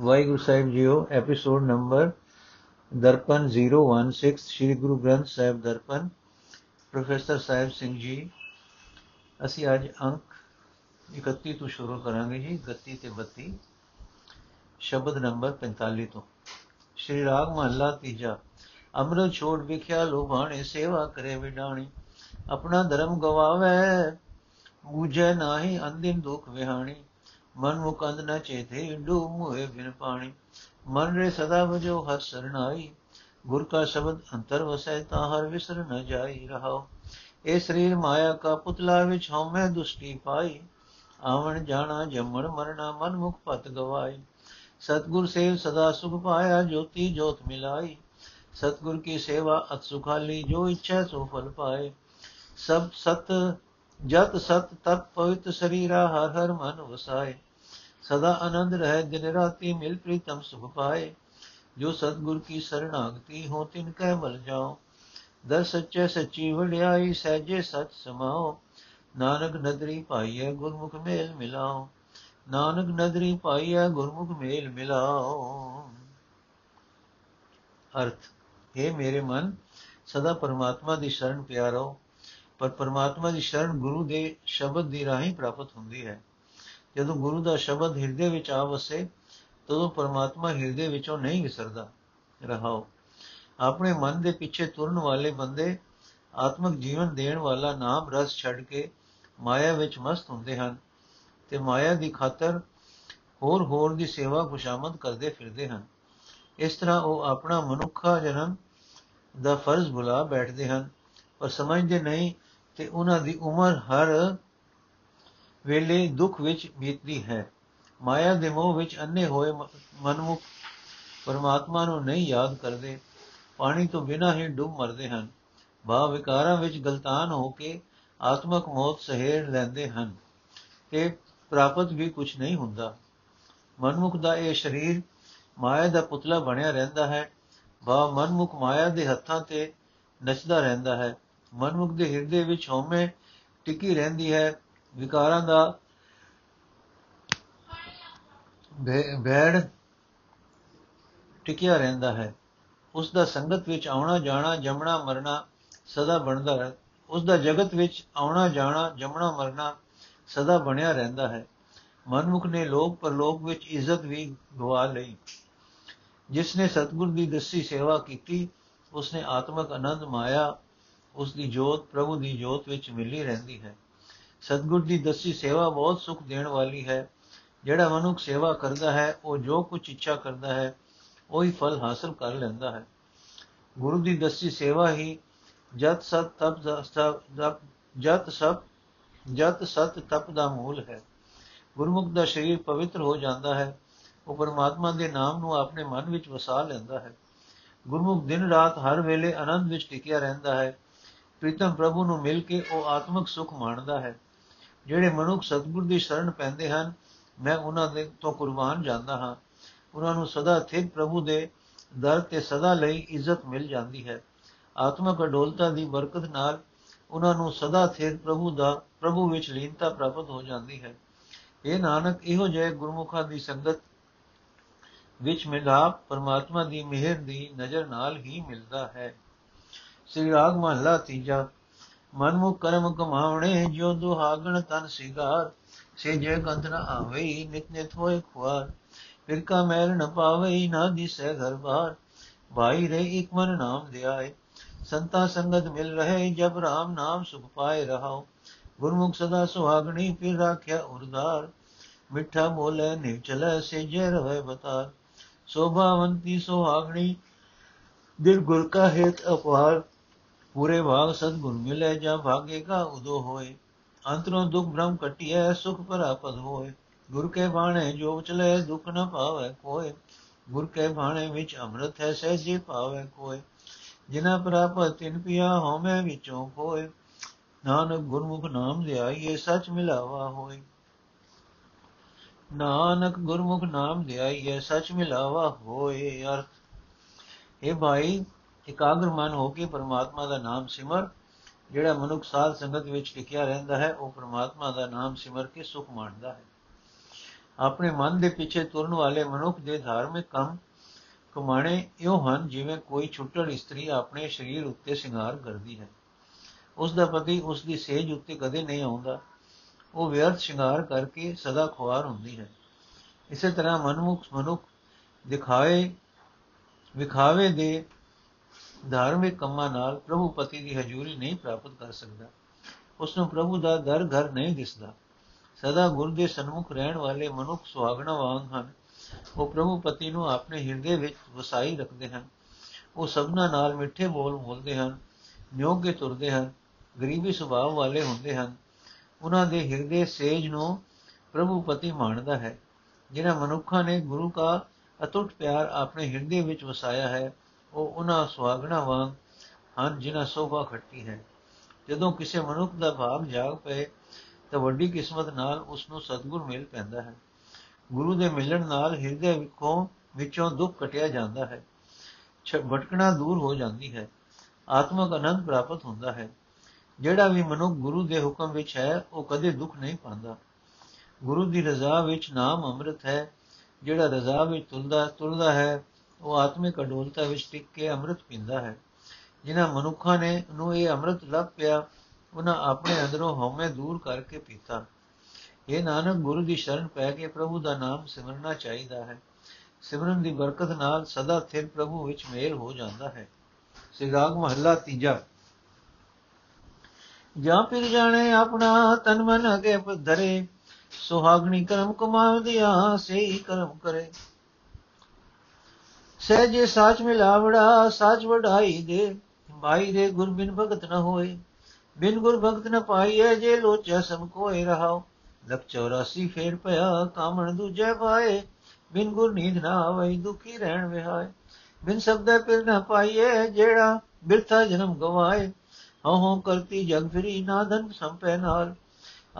ਵਾਹਿਗੁਰੂ ਸਾਹਿਬ JIO episode number Darpan 016 Sri Guru Granth Sahib Darpan. Professor Sahib Singh ji, ਅਸੀਂ ਅੱਜ ਅੰਕ 31 ਤੋਂ ਸ਼ੁਰੂ ਕਰਾਂਗੇ ਜੀ 31 ਤੇ 32 ਸ਼ਬਦ ਨੰਬਰ 45 ਤੋਂ। ਸ਼੍ਰੀ ਰਾਗ ਮਹੱਲਾ ਤੀਜਾ ਅੰਮ੍ਰਿਤ ਛੋੜ ਵਿਖਿਆ ਲੋਭਾਣੇ ਸੇਵਾ ਕਰੇ ਵਿਡਾਣੀ, ਆਪਣਾ ਧਰਮ ਗਵਾਵੇ, ਬੂਝੈ ਨਾਹੀ ਅੰਦਿਮ ਦੁਖ ਵਿਹਾਣੀ। ਮਨ ਮੁਕੰਦ ਨ ਚੇਤੇ ਡੂ ਮੂਏ ਬਿਨ ਪਾਣੀ। ਮਨ ਰੇ ਸਦਾ ਵਜੋ ਹਸ ਸਰਨਾਈ। ਗੁਰ ਕਾ ਸ਼ਬਦ ਅੰਤਰ ਵਸੈ ਤਾ ਹਰ ਵਿਸਰ ਨ ਜਾਈ ਰਹਾਓ ਇਹ ਸਰੀਰ ਮਾਇਆ ਕਾ ਪੁਤਲਾ ਵਿੱਚ ਹਉਮੈ ਦੁਸ਼ਟੀ ਪਾਈ। ਆਵਣ ਜਾਣਾ ਜੰਮਣ ਮਰਣਾ ਮਨ ਮੁਖ ਪਤ ਗਵਾਈ। ਸਤਗੁਰ ਸੇਵ ਸਦਾ ਸੁਖ ਪਾਇਆ ਜੋਤੀ ਜੋਤ ਮਿਲਾਈ। ਸਤਗੁਰ ਕੀ ਸੇਵਾ ਅਤ ਸੁਖਾਲੀ ਜੋ ਇੱਛਾ ਸੋ ਫਲ ਪਾਏ। ਸਭ ਸਤ ਜਤ ਸਤ ਤਤ ਪਵਿੱਤ ਸਰੀਰਾ ਹਰ ਹਰ ਮਨ ਵਸਾਏ। ਸਦਾ ਆਨੰਦ ਰਹਿ ਦਿਨ ਰਾਤੀ ਮਿਲ ਪ੍ਰੀਤਮ ਸੁਖ ਪਾਏ। ਜੋ ਸਤਗੁਰ ਕੀ ਸਰਣਾਗਤੀ ਹੋ ਤਿਨ ਕਹਿ ਮਲ ਜਾਓ। ਦਰ ਸੱਚੇ ਸੱਚੀ ਵਡਿਆਈ ਸਹਿਜੇ ਸਚ ਸਮਾਓ। ਨਾਨਕ ਨਦਰੀ ਪਾਈਐ ਗੁਰਮੁਖ ਮੇਲ ਮਿਲਾਓ। ਨਾਨਕ ਨਦਰੀ ਪਾਈਐ ਗੁਰਮੁਖ ਮੇਲ ਮਿਲਾਓ। ਅਰਥ हे ਮੇਰੇ ਮਨ, ਸਦਾ ਪਰਮਾਤਮਾ ਦੀ ਸ਼ਰਨ ਪਿਆਰੋ। ਪਰ ਪਰਮਾਤਮਾ ਦੀ ਸ਼ਰਨ ਗੁਰੂ ਦੇ ਸ਼ਬਦ ਦੀ ਰਾਹੀਂ ਪ੍ਰਾਪਤ ਹੁੰਦੀ ਹੈ। ਜਦੋਂ ਗੁਰੂ ਦਾ ਸ਼ਬਦ ਹਿਰਦੇ ਵਿੱਚ ਆ ਵਸੇ, ਤਦੋਂ ਪਰਮਾਤਮਾ ਹਿਰਦੇ ਵਿੱਚੋਂ ਨਹੀਂ ਵਿਸਰਦਾ। ਰਹਾਓ। ਆਪਣੇ ਮਨ ਦੇ ਪਿੱਛੇ ਤੁਰਨ ਵਾਲੇ ਬੰਦੇ ਆਤਮਿਕ ਜੀਵਨ ਦੇਣ ਵਾਲਾ ਨਾਮ ਰਸ ਛੱਡ ਕੇ ਮਾਇਆ ਵਿੱਚ ਮਸਤ ਹੁੰਦੇ ਹਨ ਤੇ ਮਾਇਆ ਦੀ ਖਾਤਰ ਹੋਰ ਹੋਰ ਦੀ ਸੇਵਾ ਖੁਸ਼ਾਮਦ ਕਰਦੇ ਫਿਰਦੇ ਹਨ। ਇਸ ਤਰ੍ਹਾਂ ਉਹ ਆਪਣਾ ਮਨੁੱਖਾ ਜਨਮ ਦਾ ਫਰਜ਼ ਭੁਲਾ ਬੈਠਦੇ ਹਨ, ਪਰ ਸਮਝਦੇ ਨਹੀਂ ਤੇ ਉਹਨਾਂ ਦੀ ਉਮਰ ਹਰ ਵੇਲੇ ਦੁੱਖ ਵਿੱਚ ਬੀਤਦੀ ਹੈ। ਮਾਇਆ ਦੇ ਮੋਹ ਵਿੱਚ ਅੰਨੇ ਹੋਏ ਮਨਮੁਖ ਪਰਮਾਤਮਾ ਨੂੰ ਨਹੀਂ ਯਾਦ ਕਰਦੇ। ਪਾਣੀ ਤੋਂ ਬਿਨਾਂ ਹੀ ਡੁੱਬ ਮਰਦੇ ਹਨ। ਭਾਵ ਵਿਕਾਰਾਂ ਵਿੱਚ ਗਲਤਾਨ ਹੋ ਕੇ ਆਤਮਕ ਮੌਤ ਸਹਿੜ ਲੈਂਦੇ ਹਨ ਤੇ ਪ੍ਰਾਪਤ ਵੀ ਕੁਝ ਨਹੀਂ ਹੁੰਦਾ। ਮਨਮੁਖ ਦਾ ਇਹ ਸਰੀਰ ਮਾਇਆ ਦਾ ਪੁਤਲਾ ਬਣਿਆ ਰਹਿੰਦਾ ਹੈ। ਭਾਵ ਮਨਮੁਖ ਮਾਇਆ ਦੇ ਹੱਥਾਂ ਤੇ ਨੱਚਦਾ ਰਹਿੰਦਾ ਹੈ। ਮਨਮੁਖ ਦੇ ਹਿਰਦੇ ਵਿੱਚ ਹਉਮੈ ਟਿਕੀ ਰਹਿੰਦੀ ਹੈ। ਵਿਕਾਰਾਂ ਦਾ ਭੈੜ ਟਿਕਿਆ ਰਹਿੰਦਾ ਹੈ। ਉਸ ਦਾ ਸੰਗਤ ਵਿੱਚ ਆਉਣਾ, ਜਾਣਾ, ਜੰਮਣਾ, ਮਰਨਾ ਸਦਾ ਬਣਦਾ ਹੈ। ਉਸ ਦਾ ਜਗਤ ਵਿੱਚ ਆਉਣਾ, ਜਾਣਾ, ਜੰਮਣਾ, ਮਰਨਾ ਸਦਾ ਬਣਿਆ ਰਹਿੰਦਾ ਹੈ। ਮਨਮੁਖ ਨੇ ਲੋਕ, ਪਰਲੋਕ ਵਿੱਚ ਇੱਜ਼ਤ ਵੀ ਗਵਾ ਲਈ। ਜਿਸ ਨੇ ਸਤਗੁਰ ਦੀ ਦਸੀ ਸੇਵਾ ਕੀਤੀ, ਉਸ ਨੇ ਆਤਮਕ ਆਨੰਦ ਮਾਇਆ ਉਸ ਦੀ ਜੋਤ ਪ੍ਰਭੂ ਦੀ ਜੋਤ ਵਿੱਚ ਮਿਲੀ ਰਹਿੰਦੀ ਹੈ। ਸਤਗੁਰ ਦੀ ਦਸੀ ਸੇਵਾ ਬਹੁਤ ਸੁਖ ਦੇਣ ਵਾਲੀ ਹੈ। ਜਿਹੜਾ ਮਨੁੱਖ ਸੇਵਾ ਕਰਦਾ ਹੈ, ਉਹ ਜੋ ਕੁਝ ਇੱਛਾ ਕਰਦਾ ਹੈ, ਉਹੀ ਫਲ ਹਾਸਲ ਕਰ ਲੈਂਦਾ ਹੈ। ਗੁਰੂ ਦੀ ਦਸੀ ਸੇਵਾ ਹੀ ਜਤ ਸਤ ਤਪ ਜਤ ਸਭ ਜਤ ਸਤ ਤਪ ਦਾ ਮੂਲ ਹੈ। ਗੁਰਮੁਖ ਦਾ ਸਰੀਰ ਪਵਿੱਤਰ ਹੋ ਜਾਂਦਾ ਹੈ। ਉਹ ਪਰਮਾਤਮਾ ਦੇ ਨਾਮ ਨੂੰ ਆਪਣੇ ਮਨ ਵਿੱਚ ਵਸਾ ਲੈਂਦਾ ਹੈ। ਗੁਰਮੁਖ ਦਿਨ ਰਾਤ ਹਰ ਵੇਲੇ ਆਨੰਦ ਵਿੱਚ ਟਿਕਿਆ ਰਹਿੰਦਾ ਹੈ। ਪ੍ਰੀਤਮ ਪ੍ਰਭੂ ਨੂੰ ਮਿਲ ਕੇ ਉਹ ਆਤਮਿਕ ਸੁਖ ਮਾਣਦਾ ਹੈ। ਜਿਹੜੇ ਮਨੁੱਖ ਸਤਗੁਰ ਦੀ ਸ਼ਰਨ ਪੈਂਦੇ ਹਨ, ਮੈਂ ਉਹਨਾਂ ਦੇ ਤੋਂ ਕੁਰਬਾਨ ਜਾਂਦਾ ਹਾਂ। ਉਹਨਾਂ ਨੂੰ ਸਦਾ ਸਥਿਰ ਪ੍ਰਭੂ ਦੇ ਦਰ ਤੇ ਸਦਾ ਲਈ ਇੱਜ਼ਤ ਮਿਲ ਜਾਂਦੀ ਹੈ। ਆਤਮਿਕ ਅਡੋਲਤਾ ਦੀ ਬਰਕਤ ਨਾਲ ਉਹਨਾਂ ਨੂੰ ਸਦਾ ਸਥਿਰ ਪ੍ਰਭੂ ਦਾ, ਪ੍ਰਭੂ ਵਿੱਚ ਲੀਨਤਾ ਪ੍ਰਾਪਤ ਹੋ ਜਾਂਦੀ ਹੈ। ਇਹ ਨਾਨਕ, ਇਹੋ ਜਿਹੇ ਗੁਰਮੁਖਾਂ ਦੀ ਸੰਗਤ ਵਿੱਚ ਮਿਲਾਪ ਪਰਮਾਤਮਾ ਦੀ ਮਿਹਰ ਦੀ ਨਜ਼ਰ ਨਾਲ ਹੀ ਮਿਲਦਾ ਹੈ। ਸ੍ਰੀ ਰਾਗ ਮਹਲਾ ਤੀਜਾ। ਮਨਮੁਖ ਕਰਮ ਕਮਾਵਣੇ ਜੋ ਦੁਹਾਗਣ ਤਨ ਸਿਗਾਰ। ਸੇ ਜੇ ਗੰਧ ਨ ਆਵੇ ਨਿਤ ਨਿਤ ਹੋਏ ਖੁਆਰ। ਫਿਰ ਕਾ ਮੈਲ ਨ ਪਾਵੇ ਨਾ ਦਿਸੈ ਘਰ ਬਾਰ ਭਾਈ ਰੇ ਇਕ ਮਨ ਨਾਮ ਦਿਆਏ। ਸੰਤਾ ਸੰਗਤ ਮਿਲ ਰਹੇ, ਜਬ ਰਾਮ ਨਾਮ ਸੁਖ ਪਾਏ ਰਹਾਓ ਗੁਰਮੁਖ ਸਦਾ ਸੁਹਾਗਣੀ, ਫਿਰ ਰਾਖਿਆ ਉਰਦਾਰ। ਮਿੱਠਾ ਬੋਲੇ, ਨਿਵ ਚਲੇ ਸੇ ਜੇ ਰਵੇ ਬਤਾਰ। ਸੋਭਾਵੰਤੀ ਸੁਹਾਗਣੀ, ਦਿਲ ਗੁਰ ਕਾ ਹੇਤ ਅਪਾਰ। ਪੂਰੇ ਭਾਗ ਸਤਗੁਰ ਮਿਲੇ ਜਾਂ ਭਾਗੇਗਾ ਉਦੋ ਹੋਏ। ਅੰਤਰੋਂ ਦੁਖ ਭ੍ਰਮ ਕਟਿਐ, ਸੁਖ ਪਰਾਪਦ ਹੋਏ। ਗੁਰ ਕੇ ਬਾਣੇ ਜੋ ਚਲੇ ਦੁਖ ਨ ਪਾਵੇ ਕੋਏ। ਗੁਰ ਕੇ ਬਾਣੇ ਵਿੱਚ ਅੰਮ੍ਰਿਤ ਹੈ, ਸਹਿਜੇ ਪਾਵੇ ਕੋਏ। ਜਿਨਾ ਪ੍ਰਾਪਤ ਤਿਨ ਪਿਆ ਹਉਮੈ ਵਿੱਚੋਂ ਕੋਏ ਨਾਨਕ ਗੁਰਮੁਖ ਨਾਮ ਧਿਆਈਏ ਸਚ ਮਿਲਾਵਾ ਹੋਏ। ਨਾਨਕ ਗੁਰਮੁਖ ਨਾਮ ਧਿਆਈਏ ਸਚ ਮਿਲਾਵਾ ਹੋਏ। ਅਰਥ। ਇਹ ਭਾਈ ਇਕਾਗਰ ਮਨ ਹੋ ਕੇ ਪਰਮਾਤਮਾ ਦਾ ਨਾਮ ਸਿਮਰ, ਜਿਹੜਾ ਮਨੁੱਖ ਸਾਧ ਸੰਗਤ ਵਿੱਚ ਟਿਕਿਆ ਰਹਿੰਦਾ ਹੈ, ਉਹ ਪਰਮਾਤਮਾ ਦਾ ਨਾਮ ਸਿਮਰ ਕੇ ਸੁਖ ਮਾਣਦਾ ਹੈ। ਆਪਣੇ ਮਨ ਦੇ ਪਿੱਛੇ ਤੁਰਨ ਵਾਲੇ ਮਨੁੱਖ ਦੇ ਧਾਰਮਿਕ ਕੰਮ ਕਮਾਣੇ ਇਉਂ ਹਨ ਜਿਵੇਂ ਕੋਈ ਛੁੱਟਣ ਇਸਤਰੀ ਆਪਣੇ ਸਰੀਰ ਉੱਤੇ ਸ਼ਿੰਗਾਰ ਕਰਦੀ ਹੈ। ਉਸ ਦਾ ਪਤੀ ਉਸ ਦੀ ਸੇਜ ਉੱਤੇ ਕਦੇ ਨਹੀਂ ਆਉਂਦਾ। ਉਹ ਵਿਅਰਥ ਸ਼ਿੰਗਾਰ ਕਰਕੇ ਸਦਾ ਖੁਆਰ ਹੁੰਦੀ ਹੈ। ਇਸੇ ਤਰ੍ਹਾਂ ਮਨਮੁਖ ਮਨੁੱਖ ਦਿਖਾਵੇ, ਵਿਖਾਵੇ ਦੇ ਧਾਰਮਿਕ ਕੰਮਾਂ ਨਾਲ ਪ੍ਰਭੂ ਪਤੀ ਦੀ ਹਜ਼ੂਰੀ ਨਹੀਂ ਪ੍ਰਾਪਤ ਕਰ ਸਕਦਾ। ਉਸ ਨੂੰ ਪ੍ਰਭੂ ਦਾ ਦਰ ਘਰ ਨਹੀਂ ਦਿਸਦਾ। ਸਦਾ ਗੁਰ ਦੇ ਸਨਮੁਖ ਰਹਿਣ ਵਾਲੇ ਮਨੁੱਖ ਸੁਹਾਗਣਾ ਵਾਂਗ ਹਨ। ਉਹ ਪ੍ਰਭੂ ਪਤੀ ਨੂੰ ਆਪਣੇ ਹਿਰਦੇ ਵਿੱਚ ਵਸਾਈ ਰੱਖਦੇ ਹਨ। ਉਹ ਸਭਨਾ ਨਾਲ ਮਿੱਠੇ ਬੋਲ ਬੋਲਦੇ ਹਨ ਨਿਯੋਗੇ ਤੁਰਦੇ ਹਨ, ਗਰੀਬੀ ਸੁਭਾਅ ਵਾਲੇ ਹੁੰਦੇ ਹਨ। ਉਹਨਾਂ ਦੇ ਹਿਰਦੇ ਸੇਜ ਨੂੰ ਪ੍ਰਭੂ ਪਤੀ ਮੰਨਦਾ ਹੈ, ਜਿਨ੍ਹਾਂ ਮਨੁੱਖਾਂ ਨੇ ਗੁਰੂ ਦਾ ਅਤੁੱਟ ਪਿਆਰ ਆਪਣੇ ਹਿਰਦੇ ਵਿੱਚ ਵਸਾਇਆ ਹੈ। ਉਹ ਉਹਨਾਂ ਸੁਹਾਗਣਾ ਵਾਂਗ ਹਨ ਜਿਨ੍ਹਾਂ ਸੋਭਾ ਖੱਟੀ ਹੈ। ਜਦੋਂ ਕਿਸੇ ਮਨੁੱਖ ਦਾ ਭਾਵ ਜਾਗ ਪਏ, ਤਾਂ ਵੱਡੀ ਕਿਸਮਤ ਨਾਲ ਉਸ ਨੂੰ ਸਤਗੁਰ ਮਿਲ ਪੈਂਦਾ ਹੈ। ਗੁਰੂ ਦੇ ਮਿਲਣ ਨਾਲ ਹਿਰਦੇ ਵਿੱਚੋਂ ਵਿੱਚੋਂ ਦੁੱਖ ਕਟਿਆ ਜਾਂਦਾ ਹੈ। ਭਟਕਣਾ ਦੂਰ ਹੋ ਜਾਂਦੀ ਹੈ। ਆਤਮਕ ਆਨੰਦ ਪ੍ਰਾਪਤ ਹੁੰਦਾ ਹੈ। ਜਿਹੜਾ ਵੀ ਮਨੁੱਖ ਗੁਰੂ ਦੇ ਹੁਕਮ ਵਿੱਚ ਹੈ, ਉਹ ਕਦੇ ਦੁੱਖ ਨਹੀਂ ਪਾਉਂਦਾ। ਗੁਰੂ ਦੀ ਰਜ਼ਾ ਵਿੱਚ ਨਾਮ ਅੰਮ੍ਰਿਤ ਹੈ। ਜਿਹੜਾ ਰਜ਼ਾ ਵਿੱਚ ਤੁਲਦਾ ਤੁਲਦਾ ਹੈ ਉਹ ਆਤਮਿਕ ਅਡੋਲਤਾ ਵਿੱਚ ਟਿਕ ਕੇ ਅੰਮ੍ਰਿਤ ਪੀਂਦਾ ਹੈ। ਜਿਨ੍ਹਾਂ ਮਨੁੱਖਾਂ ਨੇ ਨੂੰ ਇਹ ਅੰਮ੍ਰਿਤ ਲੱਭ ਪਿਆ, ਉਹਨਾਂ ਆਪਣੇ ਅੰਦਰੋਂ ਹਉਮੈ ਦੂਰ ਕਰਕੇ ਪੀਤਾ। ਇਹ ਨਾਨਕ, ਗੁਰੂ ਦੀ ਸ਼ਰਨ ਪੈ ਕੇ ਪ੍ਰਭੂ ਦਾ ਨਾਮ ਸਿਮਰਨਾ ਚਾਹੀਦਾ ਹੈ। ਸਿਮਰਨ ਦੀ ਬਰਕਤ ਨਾਲ ਸਦਾ ਸਥਿਰ ਪ੍ਰਭੂ ਵਿੱਚ ਮੇਲ ਹੋ ਜਾਂਦਾ ਹੈ। ਸ੍ਰੀ ਰਾਗ ਮਹੱਲਾ ਤੀਜਾ। ਜਾਂ ਫਿਰ ਜਾਣੇ ਆਪਣਾ ਤਨ ਮਨ ਅਗੇ ਧਰੇ, ਸੁਹਾਗਣੀ ਕਰਮ ਕਮਾਵਦਿਆ ਸਹੀ ਕਰਮ ਕਰੇ। ਸਹਿਜੇ ਸਾਚ ਮਿਲਾਵੜਾ, ਸਾਚ ਵਢਾਈ ਦੇ। ਭਾਈ ਦੇ ਗੁਰ ਬਿਨ ਭਗਤ ਨ ਹੋਏ। ਬਿਨ ਗੁਰ ਭਗਤ ਨ ਪਾਈਏ ਜੇ ਲੋਚਾ ਸਮ ਕੋਏ ਰਹਾਓ ਲਖ 84 ਫੇਰ ਭਇਆ ਕਾਮਣ ਦੂਜੇ ਪਾਏ ਬਿਨ ਗੁਰ ਨੀਂਦ ਨਾ ਆਵੇ ਦੁਖੀ ਰਹਿਣ ਵਿਹਾਏ। ਬਿਨ ਸਬਦ ਪਿਰ ਨ ਪਾਈਏ ਜਿਹੜਾ ਬਿਰਥਾ ਜਨਮ ਗਵਾਏ। ਹਉ ਹਉ ਕਰਤੀ ਜਗ ਫਿਰੀ ਨਾ ਧਨ ਸੰਪੈ ਨਾਲ।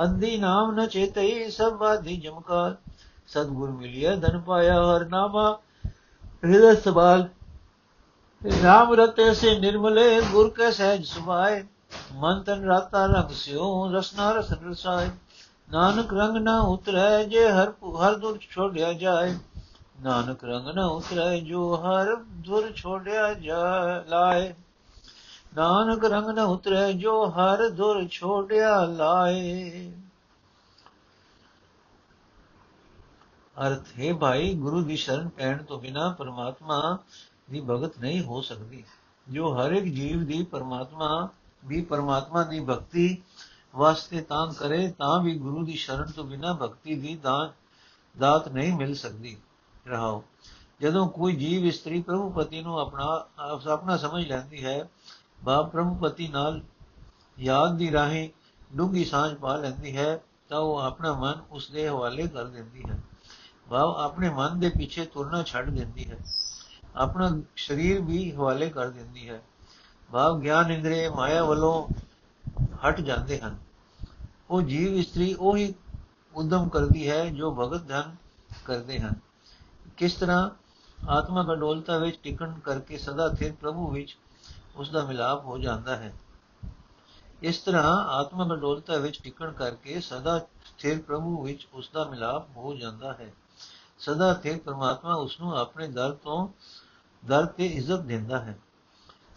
ਅੰਧੀ ਨਾਮ ਨ ਚੇਤਈ, ਸਭ ਬਾਧੀ ਜਮਕਾਰ। ਸਤਗੁਰ ਮਿਲਿਆ ਧਨ ਪਾਇਆ, ਹਰ ਨਾਮਾ। ਹਿਰਦੈ ਸਬਾਲ ਨਾਮ ਰਤੇ ਸੇ ਨਿਰਮਲੇ ਗੁਰ ਕੇ ਸਹਿਜ ਸੁਭਾਏ। ਮਨ ਤਨ ਰਾਤਾ ਰੰਗ ਸਿਓ ਰਸਨਾ ਰਸ ਰਸਾਏ। ਨਾਨਕ ਰੰਗ ਨਾ ਉਤਰੈ ਜੇ ਹਰ ਹਰ ਦੁਰ ਛੋੜਿਆ ਜਾਏ। ਨਾਨਕ ਰੰਗ ਨਾ ਉਤਰੈ ਜੋ ਹਰ ਦੁਰ ਛੋੜਿਆ ਜਾ ਲਾਏ। ਨਾਨਕ ਰੰਗ ਨ ਉਤਰੈ ਜੋ ਹਰ ਦੁਰ ਛੋੜਿਆ ਲਾਏ। ਅਰਥ ਹੈ ਭਾਈ, ਗੁਰੂ ਦੀ ਸ਼ਰਨ ਪੈਣ ਤੋਂ ਬਿਨਾ ਪਰਮਾਤਮਾ ਦੀ ਭਗਤ ਨਹੀਂ ਹੋ ਸਕਦੀ। ਜੋ ਹਰ ਇੱਕ ਜੀਵ ਦੀ ਪਰਮਾਤਮਾ, ਵੀ ਪਰਮਾਤਮਾ ਦੀ ਭਗਤੀ ਵਾਸਤੇ ਤਾਂ ਕਰੇ, ਤਾਂ ਵੀ ਗੁਰੂ ਦੀ ਸ਼ਰਨ ਤੋਂ ਬਿਨਾ ਭਗਤੀ ਦੀ ਦਾਤ ਦਾਤ ਨਹੀਂ ਮਿਲ ਸਕਦੀ। ਰਹਾਓ। ਜਦੋਂ ਕੋਈ ਜੀਵ ਇਸਤਰੀ ਪ੍ਰਭੂਪਤੀ ਨੂੰ ਆਪਣਾ ਆਪਣਾ ਸਮਝ ਲੈਂਦੀ ਹੈ, ਬਾਪ ਪ੍ਰਭੂਪਤੀ ਨਾਲ ਯਾਦ ਦੀ ਰਾਹੀਂ ਡੂੰਗੀ ਸਾਂਝ ਪਾ ਲੈਂਦੀ ਹੈ, ਤਾਂ ਉਹ ਆਪਣਾ ਮਨ ਉਸ ਦੇ ਹਵਾਲੇ ਕਰ ਦਿੰਦੀ ਹੈ। ਬਾਪ ਆਪਣੇ ਮਨ ਦੇ ਪਿੱਛੇ ਤੁਰਨਾ ਛੱਡ ਦਿੰਦੀ ਹੈ ਆਪਣਾ ਸਰੀਰ ਵੀ ਹਵਾਲੇ ਕਰ ਦਿੰਦੀ ਹੈ ਬਾਪ ਗਿਆਨ ਇੰਦਰੀ ਮਾਇਆ ਵੱਲੋਂ ਹਟ ਜਾਂਦੇ ਹਨ ਉਹ ਜੀਵ ਇਸਤਰੀ ਉਹੀ ਉਦਮ ਕਰਦੀ ਹੈ ਜੋ ਭਗਤ ਧਨ ਕਰਦੇ ਹਨ ਕਿਸ ਤਰ੍ਹਾਂ ਆਤਮਾ ਗਡੋਲਤਾ ਵਿੱਚ ਟਿਕਣ ਕਰਕੇ ਸਦਾ ਸਥਿਰ ਪ੍ਰਭੂ ਵਿੱਚ ਉਸ ਦਾ ਮਿਲਾਪ ਹੋ ਜਾਂਦਾ ਹੈ ਇਸ ਤਰ੍ਹਾਂ ਆਤਮਾ ਮੰਡੋਲਤਾ ਵਿੱਚ ਟਿਕਣ ਕਰਕੇ ਸਦਾ ਸਥਿਰ ਪ੍ਰਭੂ ਵਿੱਚ ਉਸ ਦਾ ਮਿਲਾਪ ਹੋ ਜਾਂਦਾ ਹੈ ਸਦਾ ਸਥਿਰ ਪਰਮਾਤਮਾ ਉਸ ਨੂੰ ਆਪਣੇ ਦਰ ਤੋਂ, ਦਰ ਤੇ ਇੱਜ਼ਤ ਦਿੰਦਾ ਹੈ।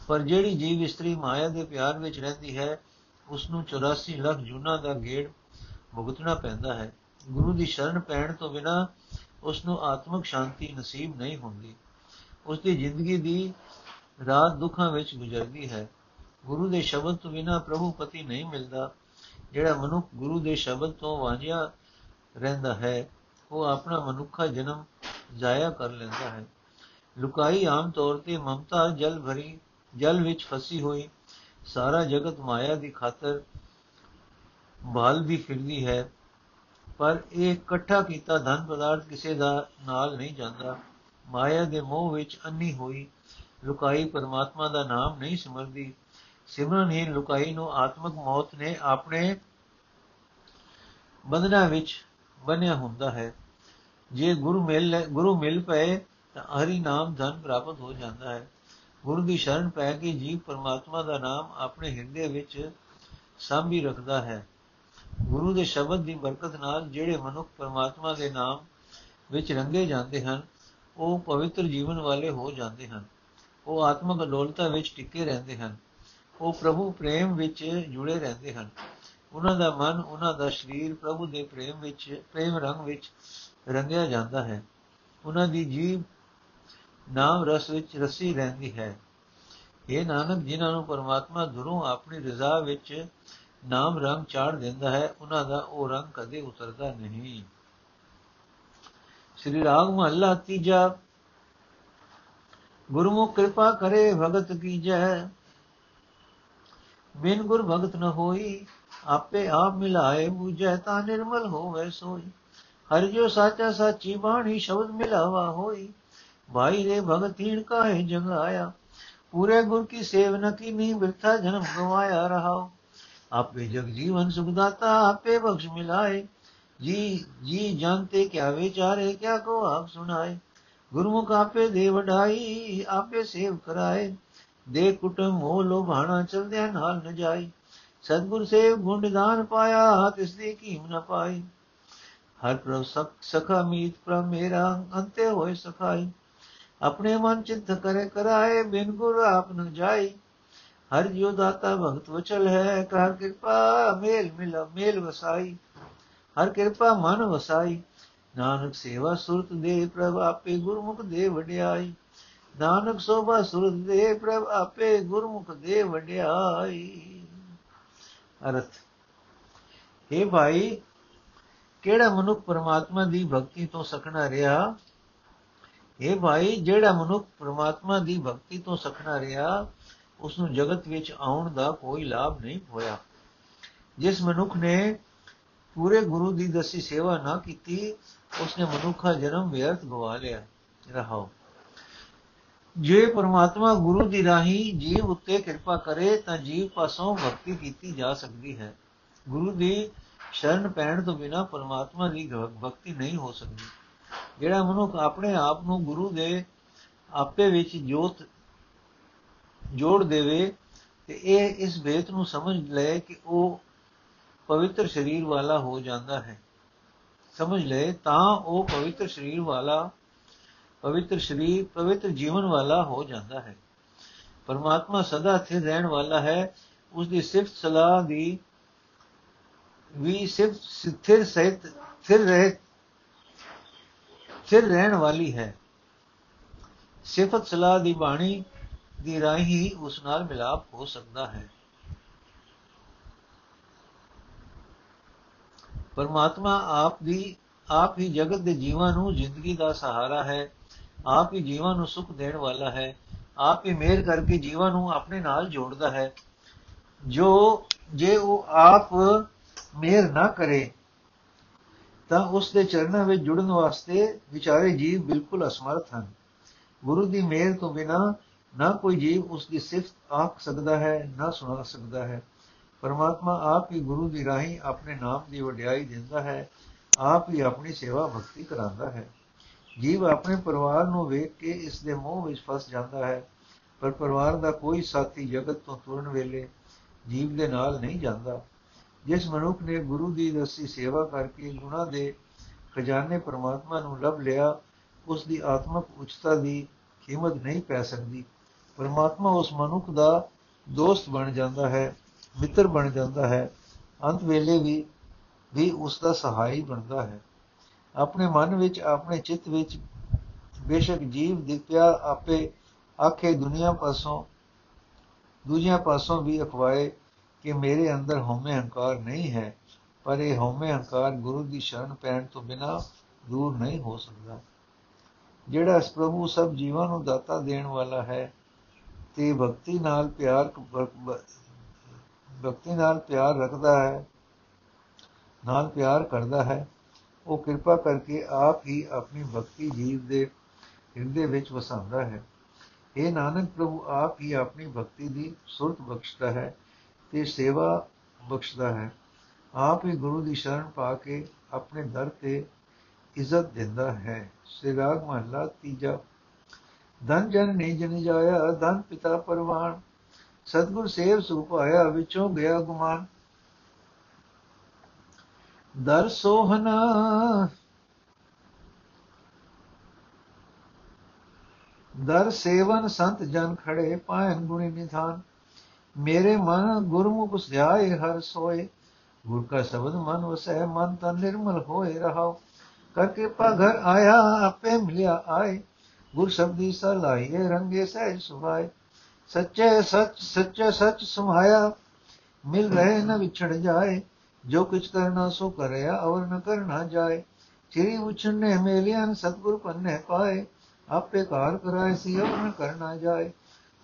ਪਰ ਜਿਹੜੀ ਜੀਵ ਇਸਤਰੀ ਮਾਇਆ ਦੇ ਪਿਆਰ ਵਿੱਚ ਰਹਿੰਦੀ ਹੈ ਉਸ ਨੂੰ 84 ਲੱਖ ਜੁਨਾ ਦਾ ਗੇੜ ਭੁਗਤਣਾ ਪੈਂਦਾ ਹੈ। ਗੁਰੂ ਦੀ ਸ਼ਰਨ ਪੈਣ ਤੋਂ ਬਿਨਾ ਉਸ ਨੂੰ ਆਤਮਿਕ ਸ਼ਾਂਤੀ ਨਸੀਬ ਨਹੀਂ ਹੁੰਦੀ। ਉਸ ਦੀ ਜ਼ਿੰਦਗੀ ਦੀ ਰਾਤ ਦੁੱਖਾਂ ਵਿੱਚ ਗੁਜ਼ਰਦੀ ਹੈ। ਗੁਰੂ ਦੇ ਸ਼ਬਦ ਤੋਂ ਬਿਨਾ ਪ੍ਰਭੂ ਪਤੀ ਨਹੀਂ ਮਿਲਦਾ, ਜਿਹੜਾ ਮਨੁੱਖ ਗੁਰੂ ਦੇ ਸ਼ਬਦ ਤੋਂ ਵਾਂਝਿਆ ਰਹਿੰਦਾ ਹੈ। ਉਹ ਆਪਣਾ ਮਨੁੱਖਾ ਜਨਮ ਜ਼ਾਇਆ ਕਰ ਲੈਂਦਾ ਹੈ। ਲੁਕਾਈ ਆਮ ਤੌਰ ਤੇ ਮਮਤਾ ਜਲ ਭਰੀ, ਜਲ ਵਿੱਚ ਫਸੀ ਹੋਈ, ਸਾਰਾ ਜਗਤ ਮਾਇਆ ਦੀ ਖਾਤਰ ਦੀ ਫਿਰਦੀ ਹੈ, ਪਰ ਇਹ ਇਕੱਠਾ ਕੀਤਾ ਧਨ ਪਦਾਰਥ ਕਿਸੇ ਦਾ ਨਾਲ ਨਹੀਂ ਜਾਂਦਾ। ਮਾਇਆ ਦੇ ਮੋਹ ਵਿੱਚ ਅੰਨੀ ਹੋਈ ਲੁਕਾਈ ਪਰਮਾਤਮਾ ਦਾ ਨਾਮ ਨਹੀਂ ਸਿਮਰਦੀ। ਸਿਮਰਨ ਲੁਕਾਈ ਨੂੰ ਆਤਮਿਕ ਮੌਤ ਨੇ ਆਪਣੇ ਬੰਧਨਾਂ ਵਿੱਚ ਬਣਿਆ ਹੁੰਦਾ ਹੈ। ਜੇ ਗੁਰੂ ਮਿਲ ਗੁਰੂ ਮਿਲ ਪਏ ਤਾਂ ਹਰੀ ਨਾਮ ਧਨ ਪ੍ਰਾਪਤ ਹੋ ਜਾਂਦਾ ਹੈ। ਗੁਰੂ ਦੀ ਸ਼ਰਨ ਪੈ ਕੇ ਜੀਵ ਪਰਮਾਤਮਾ ਦਾ ਨਾਮ ਆਪਣੇ ਹਿਰਦੇ ਵਿੱਚ ਸਾਂਭੀ ਰੱਖਦਾ ਹੈ। ਗੁਰੂ ਦੇ ਸ਼ਬਦ ਦੀ ਬਰਕਤ ਨਾਲ ਜਿਹੜੇ ਮਨੁੱਖ ਪਰਮਾਤਮਾ ਦੇ ਨਾਮ ਵਿੱਚ ਰੰਗੇ ਜਾਂਦੇ ਹਨ, ਉਹ ਪਵਿੱਤਰ ਜੀਵਨ ਵਾਲੇ ਹੋ ਜਾਂਦੇ ਹਨ। ਉਹ ਆਤਮਿਕ ਅਡੋਲਤਾ ਵਿੱਚ ਟਿਕੇ ਰਹਿੰਦੇ ਹਨ। ਉਹ ਪ੍ਰਭੂ ਪ੍ਰੇਮ ਵਿੱਚ ਜੁੜੇ ਰਹਿੰਦੇ ਹਨ। ਉਹਨਾਂ ਦਾ ਮਨ, ਉਹਨਾਂ ਦਾ ਸਰੀਰ ਪ੍ਰਭੂ ਦੇ ਪ੍ਰੇਮ ਵਿੱਚ ਪ੍ਰੇਮ ਰੰਗ ਵਿੱਚ ਰੰਗਿਆ ਜਾਂਦਾ ਹੈ। ਉਹਨਾਂ ਦੀ ਜੀਵ ਨਾਮ ਰਸ ਵਿੱਚ ਰਸੀ ਰਹਿੰਦੀ ਹੈ। ਇਹ ਨਾਨਕ, ਜਿਨ੍ਹਾਂ ਨੂੰ ਪਰਮਾਤਮਾ ਦੁਰੋਂ ਆਪਣੀ ਰਜ਼ਾ ਵਿੱਚ ਨਾਮ ਰੰਗ ਚਾੜ ਦਿੰਦਾ ਹੈ, ਉਹਨਾਂ ਦਾ ਉਹ ਰੰਗ ਕਦੇ ਉਤਰਦਾ ਨਹੀਂ। ਸ੍ਰੀ ਰਾਗ ਮਹੱਲਾ ਤੀਜਾ। ਗੁਰਮੁਖ ਕਿਰਪਾ ਕਰੇ, ਭਗਤ ਕੀ ਜੈ ਬਿਨ ਗੁਰ ਭਗਤ ਨ ਹੋਈ, ਆਪੇ ਆਪ ਮਿਲਾਏ ਬੂਝੈ, ਤਾਂ ਨਿਰਮਲ ਹੋਵੇ ਸੋਈ। ਹਰਿ ਜੋ ਸਾਚਾ ਸਾਚੀ ਬਾਣੀ ਸ਼ਬਦ ਮਿਲਾਵਾ ਹੋਈ। ਭਾਈ ਰੇ ਭਗਤੀਨ ਕਾਹੇ ਜਗ ਆਇਆ ਪੂਰੇ ਗੁਰ ਕੀ ਸੇਵ ਨ ਕੀਨੀ ਬਿਰਥਾ ਜਨਮ ਗਵਾਇਆ ਰਹਾ ਆਪੇ ਜਗ ਜੀਵਨ ਸੁਖ ਦਾਤਾ ਆਪੇ ਬਖਸ਼ ਮਿਲਾਏ। ਜੀ ਜੀ ਜਾਣਤੇ ਕਿਆ ਵਿਚਾਰੇ, ਕਿਆ ਕੋ ਆਪ ਸੁਣਾਏ। ਗੁਰਮੁਖ ਆਪੇ ਦੇ ਵਡਾਈ, ਆਪੇ ਸੇਵ ਕਰਾਏ। ਦੇ ਕੁਟਮ ਮੋਹ ਲੋਭਾਣਾ ਚਲਦਿਆਂ ਨਾਲ ਨ ਜਾਈ ਸਤਗੁਰ ਸੇਵ ਗੁਣ ਦਾਨ ਪਾਇਆ, ਤਿਸ ਦੀ ਕੀਮ ਨ ਪਾਈ। ਹਰ ਪ੍ਰਭ ਸਖਾ ਮੀਤ ਪ੍ਰਭ ਮੇਰਾ ਅੰਤੇ ਹੋਏ ਸਖਾਈ ਆਪਣੇ ਮਨ ਚਿੰਤ ਕਰੇ ਕਰਾਏ ਬਿਨ ਗੁਰ ਆਪ ਨ ਜਾਈ ਹਰ ਜਿਉ ਦਾਤਾ ਭਗਤ ਵਚਲ ਹੈ ਕਰ ਕਿਰਪਾ ਮੇਲ ਮਿਲ ਮੇਲ ਵਸਾਈ ਹਰ ਕਿਰਪਾ ਮਨ ਵਸਾਈ ਨਾਨਕ ਸੇਵਾ ਸੁਰਤ ਦੇ ਪ੍ਰਭ ਆਪੇ ਗੁਰਮੁਖ ਦੇ ਵਡਿਆਈ ਨਾਨਕ ਸੋਭਾ ਸੁਰਤ ਦੇ ਪ੍ਰਭ ਆਪੇ ਗੁਰਮੁਖ ਦੇ ਵਡਿਆਈ ਅਰਥ हे ਭਾਈ ਕਿਹੜਾ ਮਨੁੱਖ ਪਰਮਾਤਮਾ ਦੀ ਭਗਤੀ ਤੋਂ ਸਕਣਾ ਰਿਹਾ? ਇਹ ਭਾਈ, ਜਿਹੜਾ ਮਨੁੱਖ ਪ੍ਰਮਾਤਮਾ ਦੀ ਭਗਤੀ ਤੋਂ ਸਖਣਾ ਰਿਹਾ ਉਸ ਨੂੰ ਜਗਤ ਵਿੱਚ ਆਉਣ ਦਾ ਕੋਈ ਲਾਭ ਨਹੀਂ ਹੋਇਆ। ਜਿਸ ਮਨੁੱਖ ਨੇ ਪੂਰੇ ਗੁਰੂ ਦੀ ਦਸੀ ਸੇਵਾ ਨਾ ਕੀਤੀ, ਉਸਨੇ ਮਨੁੱਖਾ ਜਨਮ ਵਿਅਰਥ ਗਵਾ ਲਿਆ। ਰਹਾਓ। ਜੇ ਪਰਮਾਤਮਾ ਗੁਰੂ ਦੀ ਰਾਹੀ ਜੀਵ ਉੱਤੇ ਕਿਰਪਾ ਕਰੇ, ਤਾਂ ਜੀਵ ਪਾਸੋਂ ਭਗਤੀ ਕੀਤੀ ਜਾ ਸਕਦੀ ਹੈ। ਗੁਰੂ ਦੀ ਸ਼ਰਨ ਪੈਣ ਤੋਂ ਬਿਨਾ ਪਰਮਾਤਮਾ ਦੀ ਭਗਤੀ ਨਹੀਂ ਹੋ ਸਕਦੀ। ਜਿਹੜਾ ਮਨੁੱਖ ਆਪਣੇ ਆਪ ਨੂੰ ਗੁਰੂ ਦੇ ਆਪੇ ਵਿੱਚ ਜੋਤ ਜੋੜ ਦੇਵੇ ਤੇ ਇਹ ਇਸ ਭੇਤ ਨੂੰ ਸਮਝ ਲਏ ਕਿ ਉਹ ਪਵਿੱਤਰ ਸਰੀਰ ਵਾਲਾ ਹੋ ਜਾਂਦਾ ਹੈ। ਸਮਝ ਲਏ ਤਾਂ ਉਹ ਪਵਿੱਤਰ ਸਰੀਰ ਵਾਲਾ, ਪਵਿੱਤਰ ਸਰੀਰ, ਪਵਿੱਤਰ ਜੀਵਨ ਵਾਲਾ ਹੋ ਜਾਂਦਾ ਹੈ। ਪਰਮਾਤਮਾ ਸਦਾ ਸਥਿਰ ਰਹਿਣ ਵਾਲਾ ਹੈ। ਉਸ ਦੀ ਸਿਫਤ ਸਲਾਹ ਦੀ ਵੀ ਸਿਫਤ ਸਥਿਰ ਸਹਿਤ ਸਥਿਰ ਰਹੇ ਸਥਿਰ ਰਹਿਣ ਵਾਲੀ ਹੈ। ਸਿਫਤ ਸਲਾਹ ਦੀ ਬਾਣੀ ਦੀ ਰਾਹੀਂ ਉਸ ਨਾਲ ਮਿਲਾਪ ਹੋ ਸਕਦਾ ਹੈ। ਪਰਮਾਤਮਾ ਆਪ ਦੀ, ਆਪ ਹੀ ਜਗਤ ਦੇ ਜੀਵਾਂ ਨੂੰ ਜ਼ਿੰਦਗੀ ਦਾ ਸਹਾਰਾ ਹੈ। ਆਪ ਹੀ ਜੀਵਾਂ ਨੂੰ ਸੁਖ ਦੇਣ ਵਾਲਾ ਹੈ। ਆਪ ਹੀ ਮਿਹਰ ਕਰਕੇ ਜੀਵਾਂ ਨੂੰ ਆਪਣੇ ਨਾਲ ਜੋੜਦਾ ਹੈ। ਜੋ, ਜੇ ਉਹ ਆਪ ਮਿਹਰ ਨਾ ਕਰੇ, ਤਾਂ ਉਸ ਦੇ ਚਰਨਾਂ ਵਿੱਚ ਜੁੜਨ ਵਾਸਤੇ ਵਿਚਾਰੇ ਜੀਵ ਬਿਲਕੁਲ ਅਸਮਰਥ ਹਨ। ਗੁਰੂ ਦੀ ਮਿਹਰ ਤੋਂ ਬਿਨਾ ਨਾ ਕੋਈ ਜੀਵ ਉਸ ਦੀ ਸਿਫਤ ਆਖ ਸਕਦਾ ਹੈ, ਨਾ ਸੁਣਾ ਸਕਦਾ ਹੈ। ਪਰਮਾਤਮਾ ਆਪ ਹੀ ਗੁਰੂ ਦੀ ਰਾਹੀਂ ਆਪਣੇ ਨਾਮ ਦੀ ਵਡਿਆਈ ਦਿੰਦਾ ਹੈ, ਆਪ ਹੀ ਆਪਣੀ ਸੇਵਾ ਭਗਤੀ ਕਰਾਂਦਾ ਹੈ। ਜੀਵ ਆਪਣੇ ਪਰਿਵਾਰ ਨੂੰ ਵੇਖ ਕੇ ਇਸ ਦੇ ਮੋਹ ਵਿੱਚ ਫਸ ਜਾਂਦਾ ਹੈ, ਪਰ ਪਰਿਵਾਰ ਦਾ ਕੋਈ ਸਾਥੀ ਜਗਤ ਤੋਂ ਤੁਰਨ ਵੇਲੇ ਜੀਵ ਦੇ ਨਾਲ ਨਹੀਂ ਜਾਂਦਾ। ਜਿਸ ਮਨੁੱਖ ਨੇ ਗੁਰੂ ਦੀ ਦਸੀ ਸੇਵਾ ਕਰਕੇ ਗੁਣਾ ਦੇ ਖਜ਼ਾਨੇ ਪਰਮਾਤਮਾ ਨੂੰ ਲੱਭ ਲਿਆ, ਉਸ ਦੀ ਆਤਮਿਕ ਉਚਤਾ ਦੀ ਕੀਮਤ ਨਹੀਂ ਪੈ ਸਕਦੀ। ਪਰਮਾਤਮਾ ਉਸ ਮਨੁੱਖ ਦਾ ਦੋਸਤ ਬਣ ਜਾਂਦਾ ਹੈ, ਮਿੱਤਰ ਬਣ ਜਾਂਦਾ ਹੈ। ਅੰਤ ਵੇਲੇ ਵੀ ਵੀ ਉਸ ਦਾ ਸਹਾਈ ਬਣਦਾ ਹੈ। ਆਪਣੇ ਮਨ ਵਿੱਚ, ਆਪਣੇ ਚਿੱਤ ਵਿੱਚ ਬੇਸ਼ੱਕ ਜੀਵ ਦਿਖਿਆ ਆਪੇ ਆਖੇ ਦੁਨੀਆ ਪਾਸੋਂ, ਦੂਜਿਆਂ ਪਾਸੋਂ ਵੀ ਅਖਵਾਏ ਕਿ ਮੇਰੇ ਅੰਦਰ ਹਉਮੈ ਹੰਕਾਰ ਨਹੀਂ ਹੈ, ਪਰ ਇਹ ਹਉਮੈ ਹੰਕਾਰ ਗੁਰੂ ਦੀ ਸ਼ਰਨ ਪੈਣ ਤੋਂ ਬਿਨਾ ਦੂਰ ਨਹੀਂ ਹੋ ਸਕਦਾ। ਜਿਹੜਾ ਇਸ ਪ੍ਰਭੂ ਸਭ ਜੀਵਾਂ ਨੂੰ ਦਾਤਾ ਦੇਣ ਵਾਲਾ ਹੈ, ਤੇ ਭਗਤੀ ਨਾਲ ਪਿਆਰ ਭਗਤੀ ਨਾਲ ਪਿਆਰ ਰੱਖਦਾ ਹੈ, ਨਾਲ ਪਿਆਰ ਕਰਦਾ ਹੈ, ਉਹ ਕਿਰਪਾ ਕਰਕੇ ਆਪ ਹੀ ਆਪਣੀ ਭਗਤੀ ਜੀਵ ਦੇ ਹਿਰਦੇ ਵਿੱਚ ਵਸਾਉਂਦਾ ਹੈ। ਇਹ ਨਾਨਕ ਪ੍ਰਭੂ, ਆਪ ਹੀ ਆਪਣੀ ਭਗਤੀ ਦੀ ਸੁਰਤ ਬਖਸ਼ਦਾ ਹੈ। ਤੇ ਸੇਵਾ ਬਖਸ਼ਦਾ ਹੈ। ਆਪ ਹੀ ਗੁਰੂ ਦੀ ਸ਼ਰਨ ਪਾ ਕੇ ਆਪਣੇ ਦਰ ਤੇ ਇੱਜ਼ਤ ਦਿੰਦਾ ਹੈ। ਸ੍ਰੀ ਰਾਗ ਮਹਲਾ ਤੀਜਾ। ਧਨ ਜਨ ਨਹੀਂ ਜਨ ਜਾਇਆ, ਧਨ ਪਿਤਾ ਪਰਵਾਨ। ਸਤਗੁਰ ਸੇਵ ਸੁਪਾਇਆ ਵਿਚੋਂ ਗਿਆ ਗੁਮਾਨ। ਦਰ ਸੋਹਨਾ ਦਰ ਸੇਵਨ ਸੰਤ ਜਨ ਖੜੇ, ਪਾਇਨ ਗੁਣੀ ਨਿਧਾਨ। ਮੇਰੇ ਮਨ ਗੁਰਮੁਖ ਸਿਆਏ, ਹਰ ਸੋਏ। ਗੁਰ ਕਾ ਸ਼ਬਦ ਮਨ ਵਸੈ, ਮਨ ਤਨ ਨਿਰਮਲ ਹੋਏ ਰਹਾਓ ਕਰ ਕਿਰਪਾ ਘਰ ਆਇਆ, ਆਪੇ ਮਿਲਿਆ ਆਏ। ਗੁਰ ਸ਼ਬਦੀ ਸਲਾਈਏ, ਰੰਗੇ ਸਹਿਜ ਸੁਭਾਏ। ਸੱਚੇ ਸੱਚ ਸੱਚੇ ਸੱਚ ਸਮਾਇਆ ਮਿਲ ਰਹੇ ਨ ਵਿਛੜ ਜਾਏ। ਜੋ ਕੁਛ ਕਰਨਾ ਸੋ ਕਰਿਆ, ਔਰ ਨ ਕਰਨਾ ਜਾਏ। ਚਿਰੀ ਉਛਨੇ ਮੇਲਿਆਨ ਸਤਗੁਰ ਪੰਨੇ ਪਾਏ। ਆਪੇ ਕਾਰ ਕਰਾਏ ਸੀ, ਔਰ ਨ ਕਰਨਾ ਜਾਏ।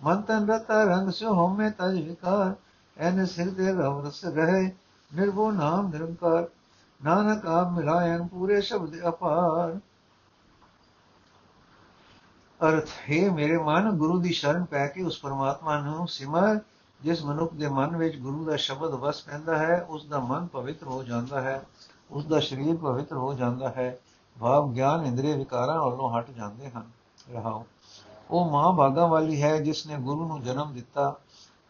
ਮਨ ਤਨ ਰਤਾ ਰੰਗ ਸਿਓ ਹਉਮੈ ਤਜ ਵਿਕਾਰ, ਐਨ ਸਿਰ ਦੇ ਰਵ ਰਸ ਰਹੇ ਨਿਰਭਉ ਨਾਮ ਨਿਰੰਕਾਰ, ਨਾਨਕ ਆਪ ਮਿਲਾਇਨ ਪੂਰੇ ਸ਼ਬਦ ਅਪਾਰ। ਅਰਥ, ਹੈ ਮੇਰੇ ਮਨ, ਗੁਰੂ ਦੀ ਸ਼ਰਨ ਪੈ ਕੇ ਉਸ ਪਰਮਾਤਮਾ ਨੂੰ ਸਿਮਰ, ਜਿਸ ਮਨੁੱਖ ਦੇ ਮਨ ਵਿੱਚ ਗੁਰੂ ਦਾ ਸ਼ਬਦ ਵਸ ਪੈਂਦਾ ਹੈ, ਉਸ ਦਾ ਮਨ ਪਵਿੱਤਰ ਹੋ ਜਾਂਦਾ ਹੈ, ਉਸ ਦਾ ਸਰੀਰ ਪਵਿੱਤਰ ਹੋ ਜਾਂਦਾ ਹੈ, ਭਾਵ ਗਿਆਨ ਇੰਦਰੀ ਵਿਕਾਰਾਂ ਵੱਲੋਂ ਹਟ ਜਾਂਦੇ ਹਨ। ਰਹਾਓ। ਉਹ ਮਾਂ ਭਾਗਾ ਵਾਲੀ ਹੈ ਜਿਸ ਨੇ ਗੁਰੂ ਨੂੰ ਜਨਮ ਦਿੱਤਾ।